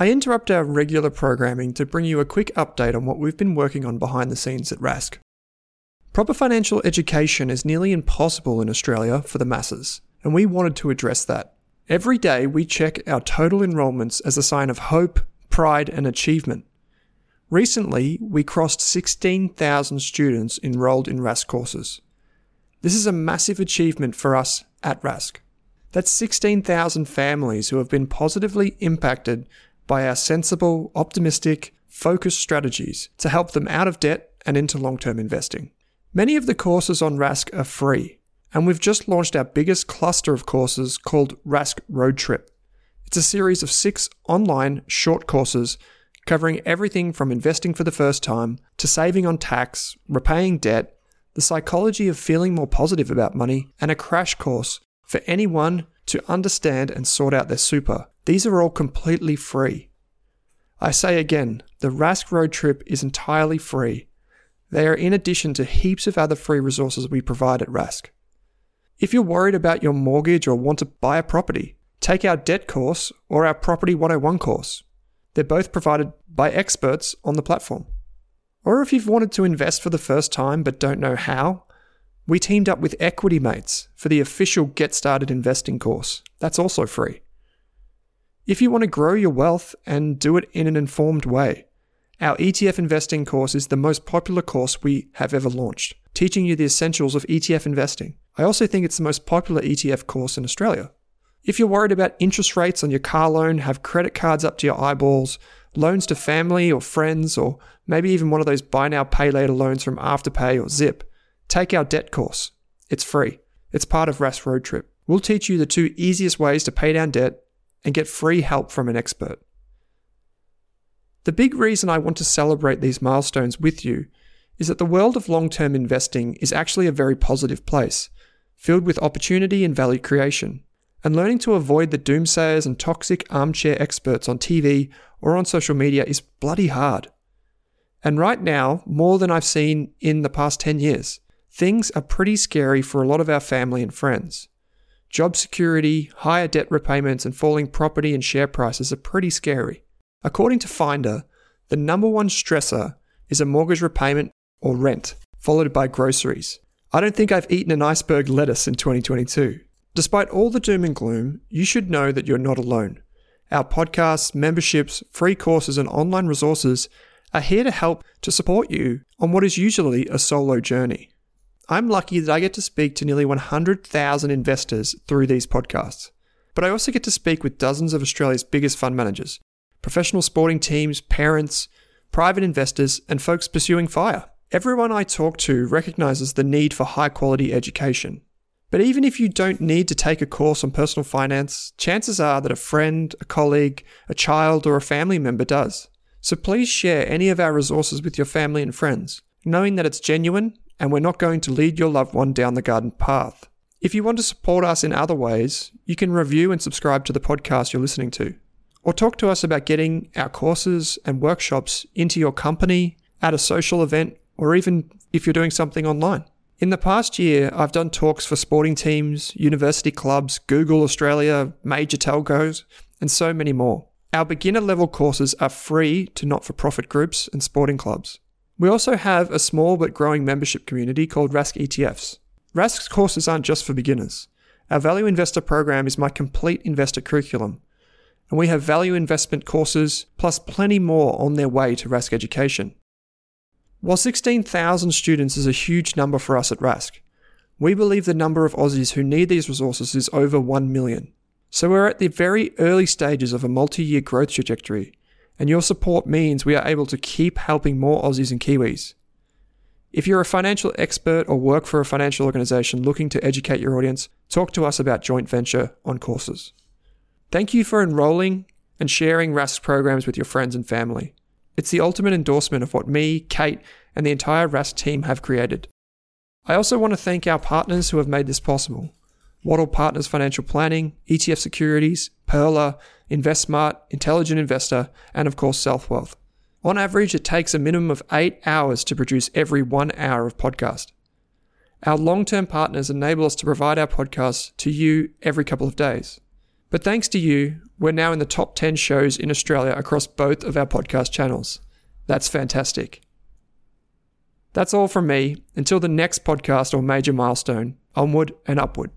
I interrupt our regular programming to bring you a quick update on what we've been working on behind the scenes at Rask. Proper financial education is nearly impossible in Australia for the masses, and we wanted to address that. Every day we check our total enrolments as a sign of hope, pride, and achievement. Recently, we crossed 16,000 students enrolled in Rask courses. This is a massive achievement for us at Rask. That's 16,000 families who have been positively impacted by our sensible, optimistic, focused strategies to help them out of debt and into long term investing. Many of the courses on Rask are free, and we've just launched our biggest cluster of courses called Rask Road Trip. It's a series of six online short courses covering everything from investing for the first time to saving on tax, repaying debt, the psychology of feeling more positive about money, and a crash course for anyone to understand and sort out their super. These are all completely free. I say again, the Rask road trip is entirely free. They are in addition to heaps of other free resources we provide at Rask. If you're worried about your mortgage or want to buy a property, take our debt course or our Property 101 course. They're both provided by experts on the platform. Or if you've wanted to invest for the first time but don't know how, we teamed up with Equity Mates for the official Get Started Investing course. That's also free. If you want to grow your wealth and do it in an informed way, our ETF investing course is the most popular course we have ever launched, teaching you the essentials of ETF investing. I also think it's the most popular ETF course in Australia. If you're worried about interest rates on your car loan, have credit cards up to your eyeballs, loans to family or friends, or maybe even one of those buy now, pay later loans from Afterpay or Zip, Take our debt course. It's free. It's part of Rask Road Trip. We'll teach you the two easiest ways to pay down debt and get free help from an expert. The big reason I want to celebrate these milestones with you is that the world of long term investing is actually a very positive place, filled with opportunity and value creation. And learning to avoid the doomsayers and toxic armchair experts on TV or on social media is bloody hard. And right now, more than I've seen in the past 10 years. Things are pretty scary for a lot of our family and friends. Job security, higher debt repayments, and falling property and share prices are pretty scary. According to Finder, the number one stressor is a mortgage repayment or rent, followed by groceries. I don't think I've eaten an iceberg lettuce in 2022. Despite all the doom and gloom, you should know that you're not alone. Our podcasts, memberships, free courses, and online resources are here to help to support you on what is usually a solo journey. I'm lucky that I get to speak to nearly 100,000 investors through these podcasts. But I also get to speak with dozens of Australia's biggest fund managers, professional sporting teams, parents, private investors, and folks pursuing FIRE. Everyone I talk to recognizes the need for high quality education. But even if you don't need to take a course on personal finance, chances are that a friend, a colleague, a child, or a family member does. So please share any of our resources with your family and friends, knowing that it's genuine and we're not going to lead your loved one down the garden path. If you want to support us in other ways, you can review and subscribe to the podcast you're listening to. Or talk to us about getting our courses and workshops into your company, at a social event, or even if you're doing something online. In the past year, I've done talks for sporting teams, university clubs, Google Australia, major telcos, and so many more. Our beginner level courses are free to not for profit groups and sporting clubs. We also have a small but growing membership community called Rask ETFs. Rask's courses aren't just for beginners. Our Value Investor program is my complete investor curriculum, and we have value investment courses plus plenty more on their way to Rask education. While 16,000 students is a huge number for us at Rask, we believe the number of Aussies who need these resources is over 1 million. So we're at the very early stages of a multi year growth trajectory, and your support means we are able to keep helping more Aussies and Kiwis. If you're a financial expert or work for a financial organization looking to educate your audience, talk to us about joint venture on courses. Thank you for enrolling and sharing Rask programs with your friends and family. It's the ultimate endorsement of what me, Kate, and the entire Rask team have created. I also want to thank our partners who have made this possible. Wattle Partners Financial Planning, ETF Securities, Pearler, InvestSmart, Intelligent Investor, and of course Self Wealth. On average, it takes a minimum of eight hours to produce every one hour of podcast. Our long term partners enable us to provide our podcasts to you every couple of days. But thanks to you, We're now in the top 10 shows in Australia across both of our podcast channels. That's fantastic. That's all from me. Until the next podcast or major milestone, onward and upward.